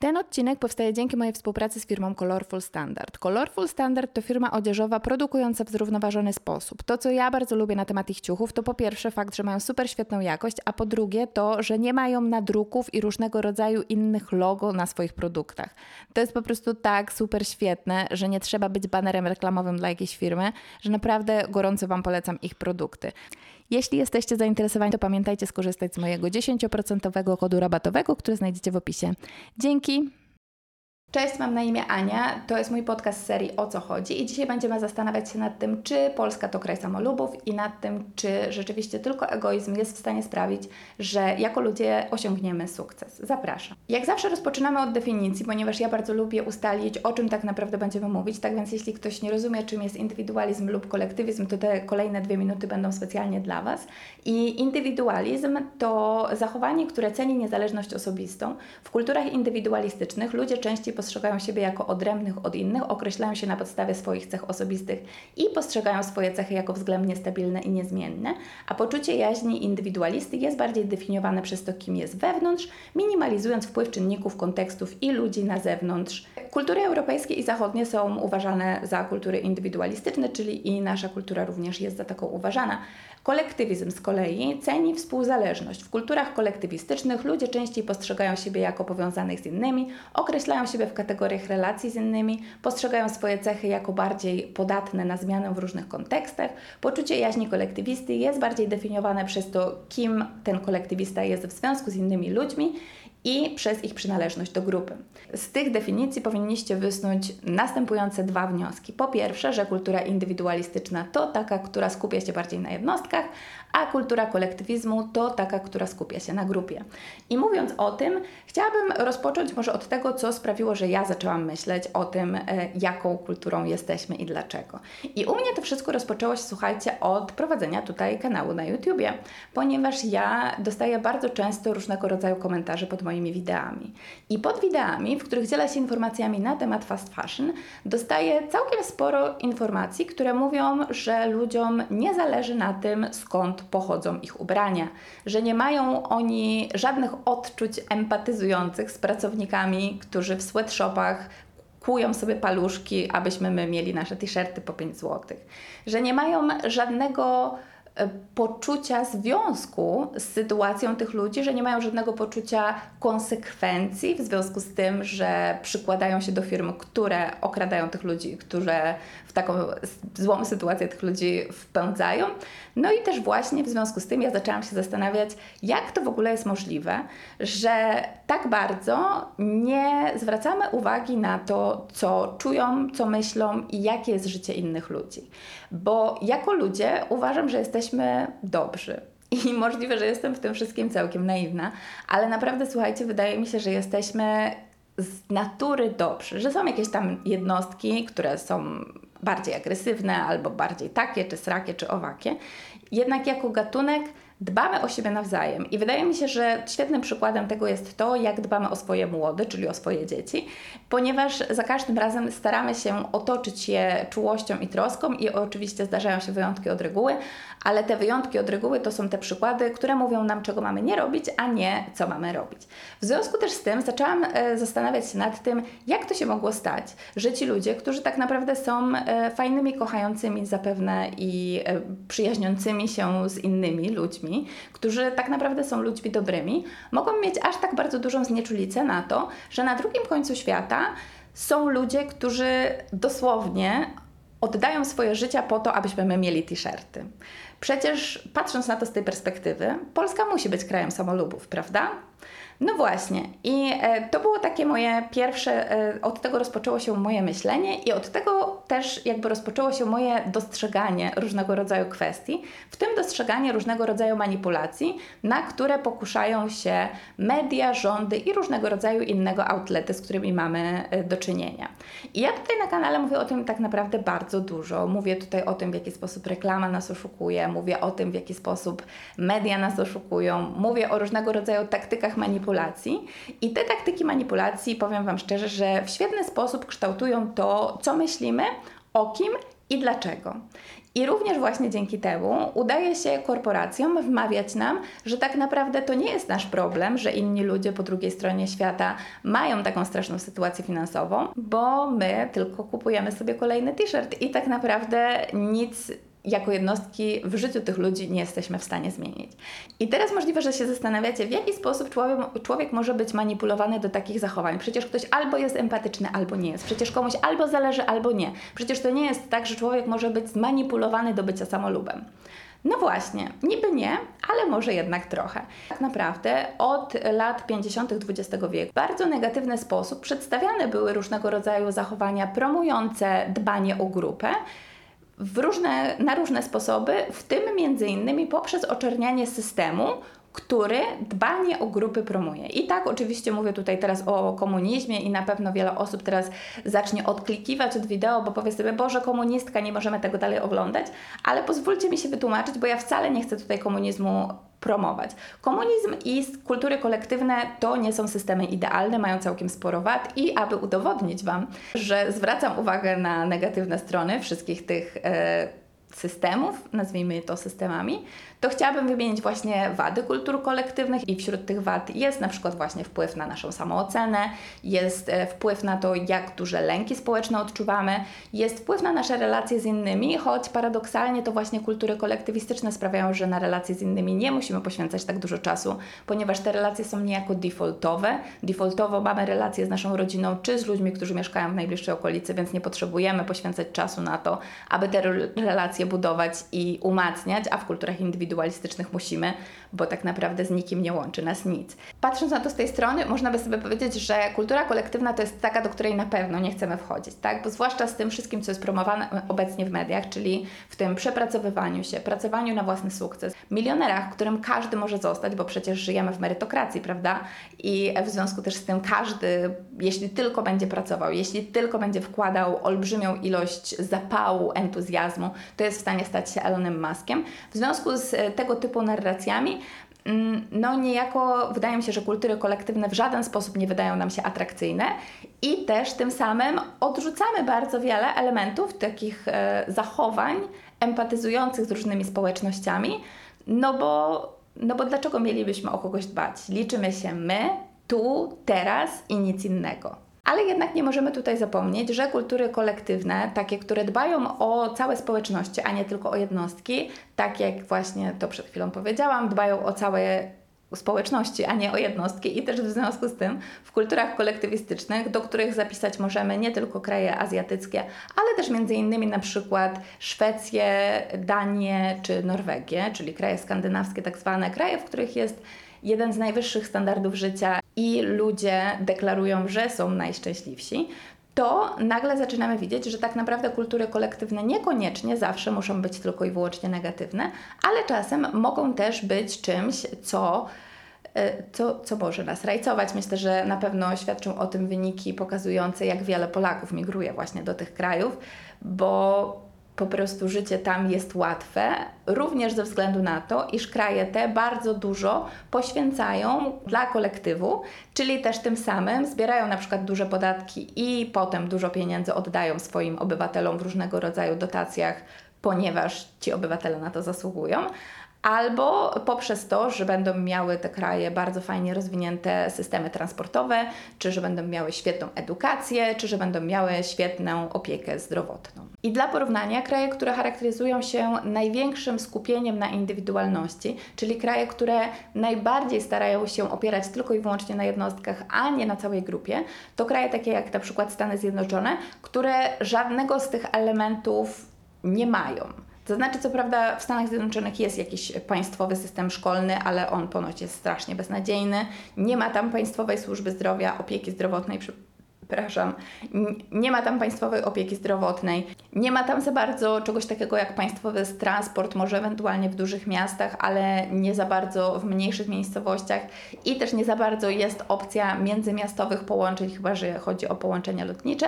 Ten odcinek powstaje dzięki mojej współpracy z firmą Colorful Standard. Colorful Standard to firma odzieżowa produkująca w zrównoważony sposób. To, co ja bardzo lubię na temat ich ciuchów, to po pierwsze fakt, że mają super świetną jakość, a po drugie to, że nie mają nadruków i różnego rodzaju innych logo na swoich produktach. To jest po prostu tak super świetne, że nie trzeba być banerem reklamowym dla jakiejś firmy, że naprawdę gorąco Wam polecam ich produkty. Jeśli jesteście zainteresowani, to pamiętajcie skorzystać z mojego 10% kodu rabatowego, który znajdziecie w opisie. Dzięki! Cześć, mam na imię Ania. To jest mój podcast serii O co chodzi i dzisiaj będziemy zastanawiać się nad tym, czy Polska to kraj samolubów i nad tym, czy rzeczywiście tylko egoizm jest w stanie sprawić, że jako ludzie osiągniemy sukces. Zapraszam. Jak zawsze rozpoczynamy od definicji, ponieważ ja bardzo lubię ustalić, o czym tak naprawdę będziemy mówić. Tak więc jeśli ktoś nie rozumie, czym jest indywidualizm lub kolektywizm, to te kolejne dwie minuty będą specjalnie dla Was. I indywidualizm to zachowanie, które ceni niezależność osobistą. W kulturach indywidualistycznych ludzie częściej postrzegają siebie jako odrębnych od innych, określają się na podstawie swoich cech osobistych i postrzegają swoje cechy jako względnie stabilne i niezmienne, a poczucie jaźni indywidualisty jest bardziej definiowane przez to, kim jest wewnątrz, minimalizując wpływ czynników, kontekstów i ludzi na zewnątrz. Kultury europejskie i zachodnie są uważane za kultury indywidualistyczne, czyli i nasza kultura również jest za taką uważana. Kolektywizm z kolei ceni współzależność. W kulturach kolektywistycznych ludzie częściej postrzegają siebie jako powiązanych z innymi, określają siebie w kategoriach relacji z innymi, postrzegają swoje cechy jako bardziej podatne na zmianę w różnych kontekstach. Poczucie jaźni kolektywisty jest bardziej definiowane przez to, kim ten kolektywista jest w związku z innymi ludźmi i przez ich przynależność do grupy. Z tych definicji powinniście wysnuć następujące dwa wnioski. Po pierwsze, że kultura indywidualistyczna to taka, która skupia się bardziej na jednostkach, a kultura kolektywizmu to taka, która skupia się na grupie. I mówiąc o tym, chciałabym rozpocząć może od tego, co sprawiło, że ja zaczęłam myśleć o tym, e, jaką kulturą jesteśmy i dlaczego. I u mnie to wszystko rozpoczęło się, słuchajcie, od prowadzenia tutaj kanału na YouTubie, ponieważ ja dostaję bardzo często różnego rodzaju komentarze pod moimi wideami. I pod wideami, w których dzielę się informacjami na temat fast fashion, dostaję całkiem sporo informacji, które mówią, że ludziom nie zależy na tym, skąd pochodzą ich ubrania, że nie mają oni żadnych odczuć empatyzujących z pracownikami, którzy w sweatshopach kują sobie paluszki, abyśmy my mieli nasze t-shirty po 5 zł, że nie mają żadnego poczucia związku z sytuacją tych ludzi, że nie mają żadnego poczucia konsekwencji w związku z tym, że przykładają się do firm, które okradają tych ludzi, które w taką złą sytuację tych ludzi wpędzają. No i też właśnie w związku z tym ja zaczęłam się zastanawiać, jak to w ogóle jest możliwe, że tak bardzo nie zwracamy uwagi na to, co czują, co myślą i jakie jest życie innych ludzi. Bo jako ludzie uważam, że jesteśmy dobrzy. I możliwe, że jestem w tym wszystkim całkiem naiwna, ale naprawdę słuchajcie, wydaje mi się, że jesteśmy z natury dobrzy, że są jakieś tam jednostki, które są bardziej agresywne, albo bardziej takie, czy srakie, czy owakie. Jednak jako gatunek dbamy o siebie nawzajem. I wydaje mi się, że świetnym przykładem tego jest to, jak dbamy o swoje młode, czyli o swoje dzieci, ponieważ za każdym razem staramy się otoczyć je czułością i troską i oczywiście zdarzają się wyjątki od reguły, ale te wyjątki od reguły to są te przykłady, które mówią nam, czego mamy nie robić, a nie co mamy robić. W związku też z tym zaczęłam e, zastanawiać się nad tym, jak to się mogło stać, że ci ludzie, którzy tak naprawdę są e, fajnymi, kochającymi zapewne i e, przyjaźniącymi się z innymi ludźmi, którzy tak naprawdę są ludźmi dobrymi, mogą mieć aż tak bardzo dużą znieczulicę na to, że na drugim końcu świata są ludzie, którzy dosłownie oddają swoje życia po to, abyśmy my mieli t-shirty. Przecież patrząc na to z tej perspektywy, Polska musi być krajem samolubów, prawda? No właśnie, i e, to było takie moje pierwsze, e, od tego rozpoczęło się moje myślenie i od tego też jakby rozpoczęło się moje dostrzeganie różnego rodzaju kwestii, w tym dostrzeganie różnego rodzaju manipulacji, na które pokuszają się media, rządy i różnego rodzaju innego outlety, z którymi mamy e, do czynienia. I ja tutaj na kanale mówię o tym tak naprawdę bardzo dużo. Mówię tutaj o tym, w jaki sposób reklama nas oszukuje, mówię o tym, w jaki sposób media nas oszukują, mówię o różnego rodzaju taktykach manipulacji. I te taktyki manipulacji, powiem Wam szczerze, że w świetny sposób kształtują to, co myślimy, o kim i dlaczego. I również właśnie dzięki temu udaje się korporacjom wmawiać nam, że tak naprawdę to nie jest nasz problem, że inni ludzie po drugiej stronie świata mają taką straszną sytuację finansową, bo my tylko kupujemy sobie kolejny t-shirt i tak naprawdę nic jako jednostki w życiu tych ludzi nie jesteśmy w stanie zmienić. I teraz możliwe, że się zastanawiacie, w jaki sposób człowiek, człowiek może być manipulowany do takich zachowań. Przecież ktoś albo jest empatyczny, albo nie jest. Przecież komuś albo zależy, albo nie. Przecież to nie jest tak, że człowiek może być zmanipulowany do bycia samolubem. No właśnie, niby nie, ale może jednak trochę. Tak naprawdę od lat 50. XX wieku w bardzo negatywny sposób przedstawiane były różnego rodzaju zachowania promujące dbanie o grupę, różne, na różne sposoby, w tym między innymi poprzez oczernianie systemu, który dbanie o grupy promuje. I tak oczywiście mówię tutaj teraz o komunizmie i na pewno wiele osób teraz zacznie odklikiwać od wideo, bo powie sobie, Boże, komunistka, nie możemy tego dalej oglądać, ale pozwólcie mi się wytłumaczyć, bo ja wcale nie chcę tutaj komunizmu promować. Komunizm i kultury kolektywne to nie są systemy idealne, mają całkiem sporo wad i aby udowodnić Wam, że zwracam uwagę na negatywne strony wszystkich tych e, systemów, nazwijmy to systemami, to chciałabym wymienić właśnie wady kultur kolektywnych i wśród tych wad jest na przykład właśnie wpływ na naszą samoocenę, jest e, wpływ na to, jak duże lęki społeczne odczuwamy, jest wpływ na nasze relacje z innymi, choć paradoksalnie to właśnie kultury kolektywistyczne sprawiają, że na relacje z innymi nie musimy poświęcać tak dużo czasu, ponieważ te relacje są niejako defaultowe. Defaultowo mamy relacje z naszą rodziną czy z ludźmi, którzy mieszkają w najbliższej okolicy, więc nie potrzebujemy poświęcać czasu na to, aby te relacje budować i umacniać, a w kulturach indywidualistycznych musimy, bo tak naprawdę z nikim nie łączy nas nic. Patrząc na to z tej strony, można by sobie powiedzieć, że kultura kolektywna to jest taka, do której na pewno nie chcemy wchodzić, tak? Bo zwłaszcza z tym wszystkim, co jest promowane obecnie w mediach, czyli w tym przepracowywaniu się, pracowaniu na własny sukces, milionerach, którym każdy może zostać, bo przecież żyjemy w merytokracji, prawda? I w związku też z tym każdy, jeśli tylko będzie pracował, jeśli tylko będzie wkładał olbrzymią ilość zapału, entuzjazmu, to jest w stanie stać się Elonem Muskiem. W związku z tego typu narracjami, mm, no niejako wydaje mi się, że kultury kolektywne w żaden sposób nie wydają nam się atrakcyjne i też tym samym odrzucamy bardzo wiele elementów takich e, zachowań empatyzujących z różnymi społecznościami, no bo, no bo dlaczego mielibyśmy o kogoś dbać? Liczymy się my, tu, teraz i nic innego. Ale jednak nie możemy tutaj zapomnieć, że kultury kolektywne, takie, które dbają o całe społeczności, a nie tylko o jednostki, tak jak właśnie to przed chwilą powiedziałam, dbają o całe społeczności, a nie o jednostki. I też w związku z tym w kulturach kolektywistycznych, do których zapisać możemy nie tylko kraje azjatyckie, ale też między innymi na przykład Szwecję, Danię czy Norwegię, czyli kraje skandynawskie tak zwane, kraje, w których jest jeden z najwyższych standardów życia i ludzie deklarują, że są najszczęśliwsi, to nagle zaczynamy widzieć, że tak naprawdę kultury kolektywne niekoniecznie zawsze muszą być tylko i wyłącznie negatywne, ale czasem mogą też być czymś, co e, co, co może nas rajcować. Myślę, że na pewno świadczą o tym wyniki pokazujące, jak wiele Polaków migruje właśnie do tych krajów, bo po prostu życie tam jest łatwe, również ze względu na to, iż kraje te bardzo dużo poświęcają dla kolektywu, czyli też tym samym zbierają na przykład duże podatki i potem dużo pieniędzy oddają swoim obywatelom w różnego rodzaju dotacjach, ponieważ ci obywatele na to zasługują albo poprzez to, że będą miały te kraje bardzo fajnie rozwinięte systemy transportowe, czy że będą miały świetną edukację, czy że będą miały świetną opiekę zdrowotną. I dla porównania, kraje, które charakteryzują się największym skupieniem na indywidualności, czyli kraje, które najbardziej starają się opierać tylko i wyłącznie na jednostkach, a nie na całej grupie, to kraje takie jak na przykład Stany Zjednoczone, które żadnego z tych elementów nie mają. To znaczy, co prawda w Stanach Zjednoczonych jest jakiś państwowy system szkolny, ale on ponoć jest strasznie beznadziejny. Nie ma tam państwowej służby zdrowia, opieki zdrowotnej, przepraszam, nie ma tam państwowej opieki zdrowotnej, nie ma tam za bardzo czegoś takiego jak państwowy transport, może ewentualnie w dużych miastach, ale nie za bardzo w mniejszych miejscowościach i też nie za bardzo jest opcja międzymiastowych połączeń, chyba że chodzi o połączenia lotnicze.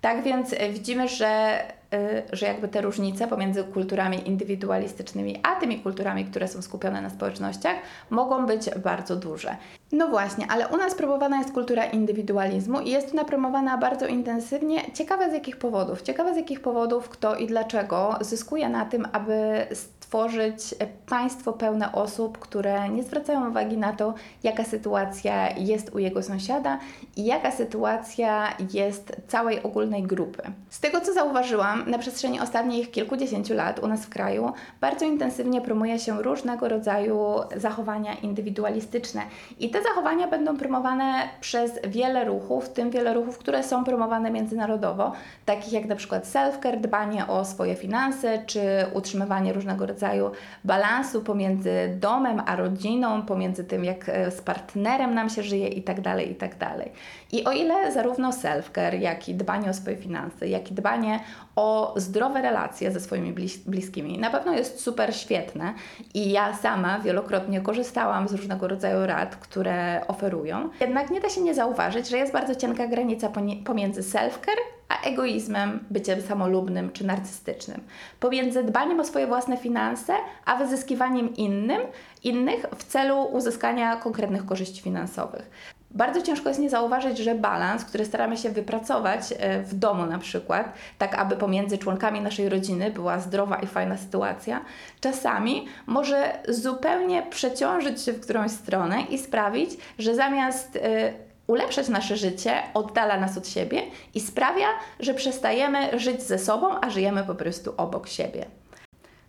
Tak więc widzimy, że y, że jakby te różnice pomiędzy kulturami indywidualistycznymi a tymi kulturami, które są skupione na społecznościach, mogą być bardzo duże. No właśnie, ale u nas promowana jest kultura indywidualizmu i jest ona promowana bardzo intensywnie. Ciekawe z jakich powodów. Ciekawe z jakich powodów, kto i dlaczego zyskuje na tym, aby stworzyć państwo pełne osób, które nie zwracają uwagi na to, jaka sytuacja jest u jego sąsiada i jaka sytuacja jest całej ogólnej grupy. Z tego co zauważyłam, na przestrzeni ostatnich kilkudziesięciu lat u nas w kraju bardzo intensywnie promuje się różnego rodzaju zachowania indywidualistyczne i te zachowania będą promowane przez wiele ruchów, w tym wiele ruchów, które są promowane międzynarodowo, takich jak na przykład self-care, dbanie o swoje finanse czy utrzymywanie różnego rodzaju rodzaju balansu pomiędzy domem a rodziną, pomiędzy tym, jak e, z partnerem nam się żyje i tak dalej, i tak dalej. I o ile zarówno self-care, jak i dbanie o swoje finanse, jak i dbanie o zdrowe relacje ze swoimi bliskimi na pewno jest super świetne i ja sama wielokrotnie korzystałam z różnego rodzaju rad, które oferują. Jednak nie da się nie zauważyć, że jest bardzo cienka granica pomiędzy self-care a egoizmem, byciem samolubnym czy narcystycznym. Pomiędzy dbaniem o swoje własne finanse, a wyzyskiwaniem innym, innych w celu uzyskania konkretnych korzyści finansowych. Bardzo ciężko jest nie zauważyć, że balans, który staramy się wypracować e, w domu na przykład, tak aby pomiędzy członkami naszej rodziny była zdrowa i fajna sytuacja, czasami może zupełnie przeciążyć się w którąś stronę i sprawić, że zamiast e, ulepszać nasze życie, oddala nas od siebie i sprawia, że przestajemy żyć ze sobą, a żyjemy po prostu obok siebie.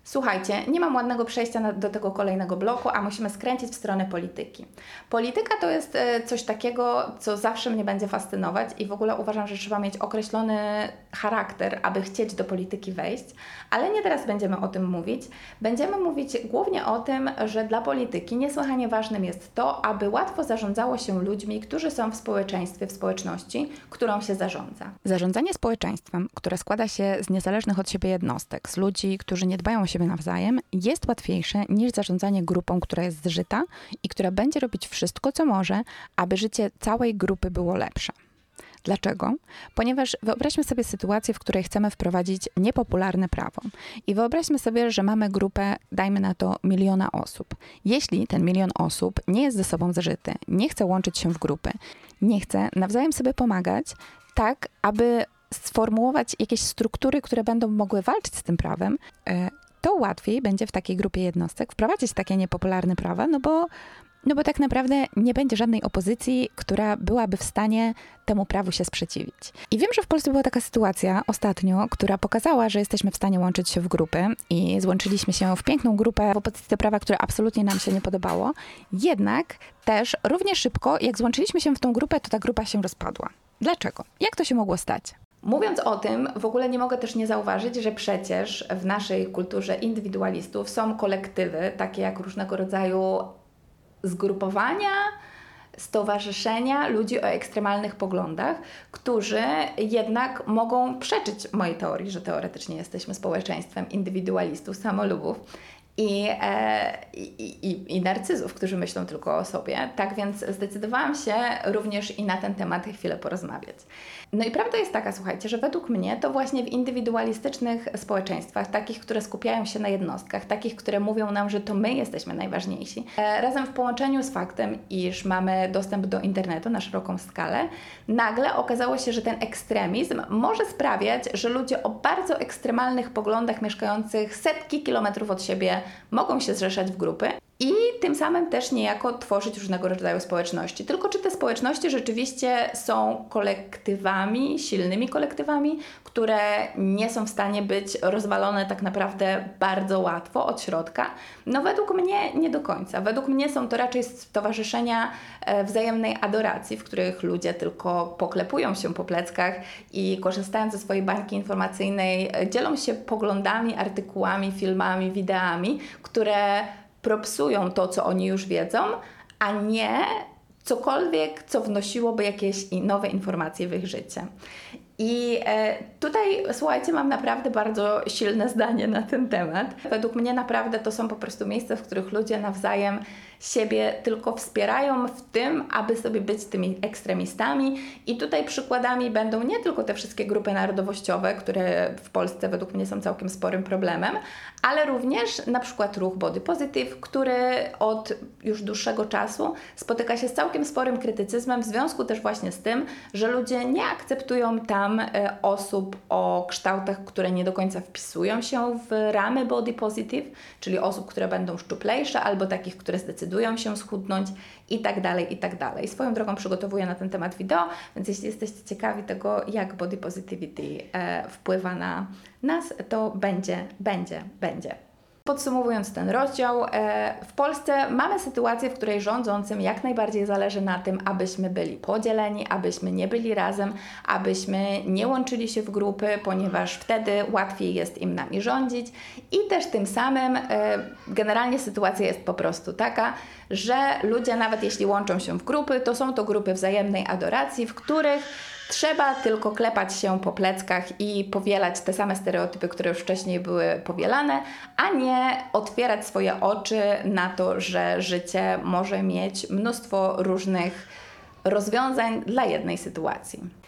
Słuchajcie, nie mam ładnego przejścia na, do tego kolejnego bloku, a musimy skręcić w stronę polityki. Polityka to jest e, coś takiego, co zawsze mnie będzie fascynować i w ogóle uważam, że trzeba mieć określony charakter, aby chcieć do polityki wejść, ale nie teraz będziemy o tym mówić. Będziemy mówić głównie o tym, że dla polityki niesłychanie ważnym jest to, aby łatwo zarządzało się ludźmi, którzy są w społeczeństwie, w społeczności, którą się zarządza. Zarządzanie społeczeństwem, które składa się z niezależnych od siebie jednostek, z ludzi, którzy nie dbają siebie nawzajem, jest łatwiejsze niż zarządzanie grupą, która jest zżyta i która będzie robić wszystko, co może, aby życie całej grupy było lepsze. Dlaczego? Ponieważ wyobraźmy sobie sytuację, w której chcemy wprowadzić niepopularne prawo. I wyobraźmy sobie, że mamy grupę, dajmy na to, miliona osób. Jeśli ten milion osób nie jest ze sobą zżyty, nie chce łączyć się w grupy, nie chce nawzajem sobie pomagać, tak aby sformułować jakieś struktury, które będą mogły walczyć z tym prawem, e, to łatwiej będzie w takiej grupie jednostek wprowadzić takie niepopularne prawa, no bo, no bo tak naprawdę nie będzie żadnej opozycji, która byłaby w stanie temu prawu się sprzeciwić. I wiem, że w Polsce była taka sytuacja ostatnio, która pokazała, że jesteśmy w stanie łączyć się w grupy i złączyliśmy się w piękną grupę w opozycji do prawa, które absolutnie nam się nie podobało. Jednak też równie szybko, jak złączyliśmy się w tą grupę, to ta grupa się rozpadła. Dlaczego? Jak to się mogło stać? Mówiąc o tym, w ogóle nie mogę też nie zauważyć, że przecież w naszej kulturze indywidualistów są kolektywy, takie jak różnego rodzaju zgrupowania, stowarzyszenia ludzi o ekstremalnych poglądach, którzy jednak mogą przeczyć mojej teorii, że teoretycznie jesteśmy społeczeństwem indywidualistów, samolubów i, e, i, i, i narcyzów, którzy myślą tylko o sobie. Tak więc zdecydowałam się również i na ten temat chwilę porozmawiać. No i prawda jest taka, słuchajcie, że według mnie to właśnie w indywidualistycznych społeczeństwach, takich, które skupiają się na jednostkach, takich, które mówią nam, że to my jesteśmy najważniejsi, e, razem w połączeniu z faktem, iż mamy dostęp do internetu na szeroką skalę, nagle okazało się, że ten ekstremizm może sprawiać, że ludzie o bardzo ekstremalnych poglądach mieszkających setki kilometrów od siebie mogą się zrzeszać w grupy i tym samym też niejako tworzyć różnego rodzaju społeczności. Tylko czy te społeczności rzeczywiście są kolektywami, silnymi kolektywami, które nie są w stanie być rozwalone tak naprawdę bardzo łatwo od środka? No według mnie nie do końca. Według mnie są to raczej stowarzyszenia e, wzajemnej adoracji, w których ludzie tylko poklepują się po pleckach i korzystając ze swojej bańki informacyjnej e, dzielą się poglądami, artykułami, filmami, wideami, które propsują to, co oni już wiedzą, a nie cokolwiek, co wnosiłoby jakieś nowe informacje w ich życie. I e, tutaj, słuchajcie, mam naprawdę bardzo silne zdanie na ten temat. Według mnie naprawdę to są po prostu miejsca, w których ludzie nawzajem siebie tylko wspierają w tym, aby sobie być tymi ekstremistami. I tutaj przykładami będą nie tylko te wszystkie grupy narodowościowe, które w Polsce według mnie są całkiem sporym problemem, ale również na przykład ruch Body Positive, który od już dłuższego czasu spotyka się z całkiem sporym krytycyzmem w związku też właśnie z tym, że ludzie nie akceptują tam e, osób o kształtach, które nie do końca wpisują się w ramy Body Positive, czyli osób, które będą szczuplejsze albo takich, które zdecydują się schudnąć i tak dalej, i tak dalej. Swoją drogą przygotowuję na ten temat wideo, więc jeśli jesteście ciekawi tego, jak Body Positivity e, wpływa na nas, to będzie, będzie, będzie. Podsumowując ten rozdział, e, w Polsce mamy sytuację, w której rządzącym jak najbardziej zależy na tym, abyśmy byli podzieleni, abyśmy nie byli razem, abyśmy nie łączyli się w grupy, ponieważ wtedy łatwiej jest im nami rządzić. I też tym samym e, generalnie sytuacja jest po prostu taka, że ludzie nawet jeśli łączą się w grupy, to są to grupy wzajemnej adoracji, w których Trzeba tylko klepać się po pleckach i powielać te same stereotypy, które już wcześniej były powielane, a nie otwierać swoje oczy na to, że życie może mieć mnóstwo różnych rozwiązań dla jednej sytuacji.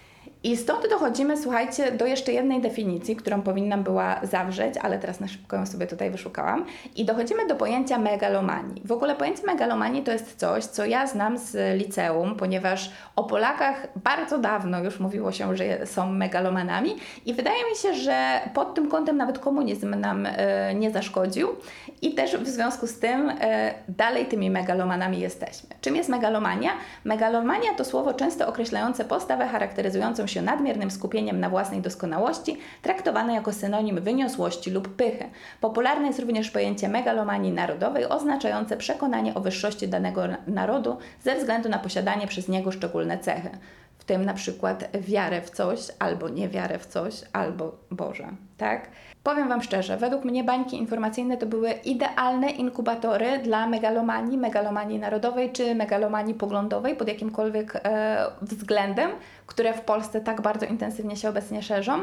I stąd dochodzimy, słuchajcie, do jeszcze jednej definicji, którą powinnam była zawrzeć, ale teraz na szybko ją sobie tutaj wyszukałam. I dochodzimy do pojęcia megalomanii. W ogóle pojęcie megalomanii to jest coś, co ja znam z liceum, ponieważ o Polakach bardzo dawno już mówiło się, że są megalomanami i wydaje mi się, że pod tym kątem nawet komunizm nam e, nie zaszkodził i też w związku z tym e, dalej tymi megalomanami jesteśmy. Czym jest megalomania? Megalomania to słowo często określające postawę charakteryzującą się nadmiernym skupieniem na własnej doskonałości, traktowane jako synonim wyniosłości lub pychy. Popularne jest również pojęcie megalomanii narodowej, oznaczające przekonanie o wyższości danego narodu ze względu na posiadanie przez niego szczególne cechy w tym na przykład wiarę w coś, albo niewiarę w coś, albo Boże, tak? Powiem Wam szczerze, według mnie bańki informacyjne to były idealne inkubatory dla megalomanii, megalomanii narodowej czy megalomanii poglądowej pod jakimkolwiek e, względem, które w Polsce tak bardzo intensywnie się obecnie szerzą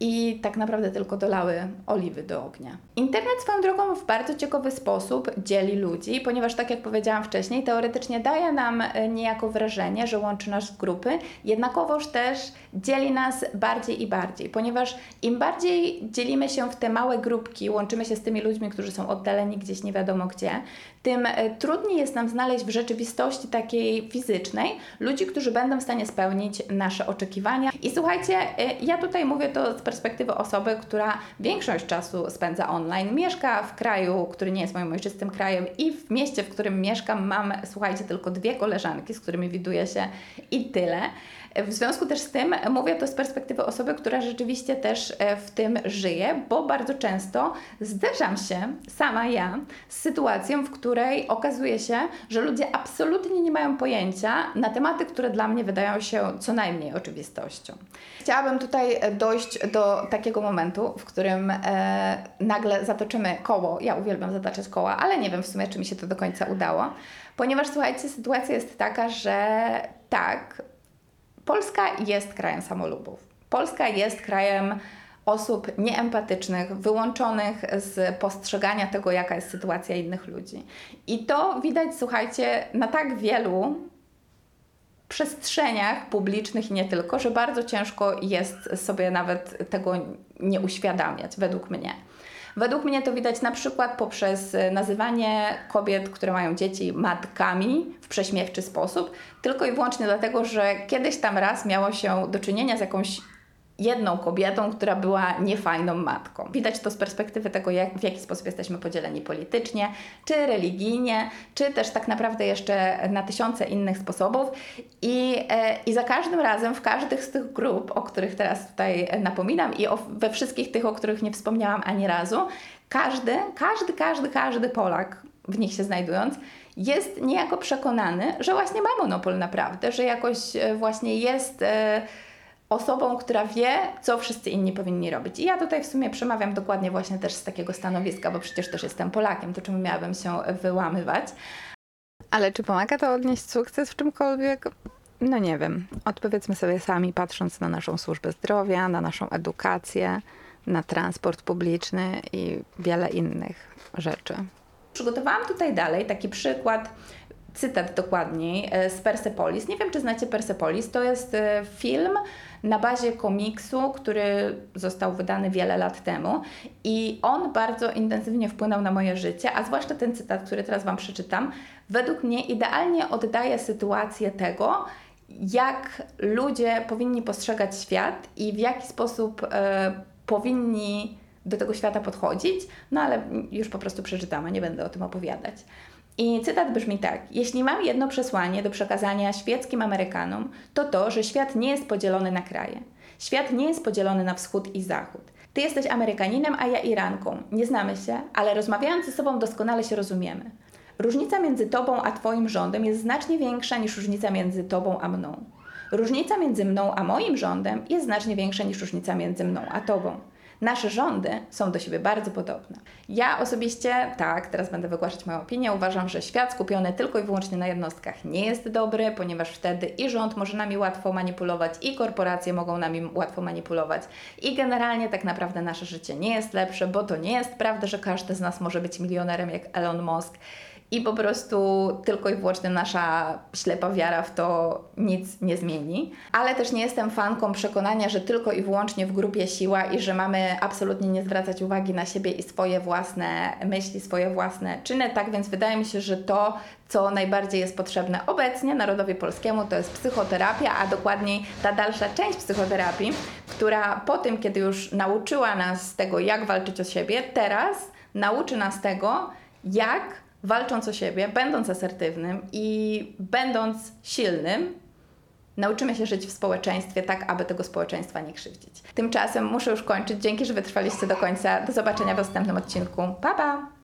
i tak naprawdę tylko dolały oliwy do ognia. Internet swoją drogą w bardzo ciekawy sposób dzieli ludzi, ponieważ tak jak powiedziałam wcześniej, teoretycznie daje nam e, niejako wrażenie, że łączy nas w grupy, jednakowoż też dzieli nas bardziej i bardziej, ponieważ im bardziej dzielimy się w te małe grupki, łączymy się z tymi ludźmi, którzy są oddaleni gdzieś nie wiadomo gdzie, tym e, trudniej jest nam znaleźć w rzeczywistości takiej fizycznej ludzi, którzy będą w stanie spełnić nasze oczekiwania. I słuchajcie, e, ja tutaj mówię to z perspektywy osoby, która większość czasu spędza online, mieszka w kraju, który nie jest moim ojczystym krajem i w mieście, w którym mieszkam, mam, słuchajcie, tylko dwie koleżanki, z którymi widuję się i tyle. W związku też z tym mówię to z perspektywy osoby, która rzeczywiście też e, w tym żyje, bo bardzo często zderzam się sama ja z sytuacją, w której okazuje się, że ludzie absolutnie nie mają pojęcia na tematy, które dla mnie wydają się co najmniej oczywistością. Chciałabym tutaj dojść do takiego momentu, w którym e, nagle zatoczymy koło. Ja uwielbiam zataczać koła, ale nie wiem w sumie, czy mi się to do końca udało. Ponieważ słuchajcie, sytuacja jest taka, że tak, Polska jest krajem samolubów. Polska jest krajem osób nieempatycznych, wyłączonych z postrzegania tego, jaka jest sytuacja innych ludzi. I to widać, słuchajcie, na tak wielu przestrzeniach publicznych i nie tylko, że bardzo ciężko jest sobie nawet tego nie uświadamiać, według mnie. Według mnie to widać na przykład poprzez nazywanie kobiet, które mają dzieci, matkami w prześmiewczy sposób, tylko i wyłącznie dlatego, że kiedyś tam raz miało się do czynienia z jakąś jedną kobietą, która była niefajną matką. Widać to z perspektywy tego, jak, w jaki sposób jesteśmy podzieleni politycznie, czy religijnie, czy też tak naprawdę jeszcze na tysiące innych sposobów. I, e, i za każdym razem w każdych z tych grup, o których teraz tutaj napominam i o, we wszystkich tych, o których nie wspomniałam ani razu, każdy, każdy, każdy, każdy Polak w nich się znajdując, jest niejako przekonany, że właśnie ma monopol naprawdę, że jakoś e, właśnie jest e, osobą, która wie, co wszyscy inni powinni robić. I ja tutaj w sumie przemawiam dokładnie właśnie też z takiego stanowiska, bo przecież też jestem Polakiem, to czemu miałabym się wyłamywać. Ale czy pomaga to odnieść sukces w czymkolwiek? No nie wiem. Odpowiedzmy sobie sami, patrząc na naszą służbę zdrowia, na naszą edukację, na transport publiczny i wiele innych rzeczy. przygotowałam tutaj dalej taki przykład, cytat dokładniej e, z Persepolis. Nie wiem, czy znacie Persepolis. To jest e, film na bazie komiksu, który został wydany wiele lat temu i on bardzo intensywnie wpłynął na moje życie, a zwłaszcza ten cytat, który teraz Wam przeczytam, według mnie idealnie oddaje sytuację tego, jak ludzie powinni postrzegać świat i w jaki sposób e, powinni do tego świata podchodzić, no ale już po prostu przeczytamy, nie będę o tym opowiadać. I cytat brzmi tak: Jeśli mam jedno przesłanie do przekazania świeckim Amerykanom, to to, że świat nie jest podzielony na kraje. Świat nie jest podzielony na wschód i zachód. Ty jesteś Amerykaninem, a ja Iranką. Nie znamy się, ale rozmawiając ze sobą doskonale się rozumiemy. Różnica między tobą a twoim rządem jest znacznie większa niż różnica między tobą a mną. Różnica między mną a moim rządem jest znacznie większa niż różnica między mną a tobą. Nasze rządy są do siebie bardzo podobne. Ja osobiście, tak, teraz będę wygłaszać moją opinię, uważam, że świat skupiony tylko i wyłącznie na jednostkach nie jest dobry, ponieważ wtedy i rząd może nami łatwo manipulować, i korporacje mogą nami łatwo manipulować, i generalnie tak naprawdę nasze życie nie jest lepsze, bo to nie jest prawda, że każdy z nas może być milionerem jak Elon Musk i po prostu tylko i wyłącznie nasza ślepa wiara w to nic nie zmieni. Ale też nie jestem fanką przekonania, że tylko i wyłącznie w grupie siła i że mamy absolutnie nie zwracać uwagi na siebie i swoje własne myśli, swoje własne czyny. Tak więc wydaje mi się, że to, co najbardziej jest potrzebne obecnie narodowi polskiemu, to jest psychoterapia, a dokładniej ta dalsza część psychoterapii, która po tym, kiedy już nauczyła nas tego, jak walczyć o siebie, teraz nauczy nas tego, jak walcząc o siebie, będąc asertywnym i będąc silnym, nauczymy się żyć w społeczeństwie tak, aby tego społeczeństwa nie krzywdzić. Tymczasem muszę już kończyć. Dzięki, że wytrwaliście do końca. Do zobaczenia w następnym odcinku. Pa, pa!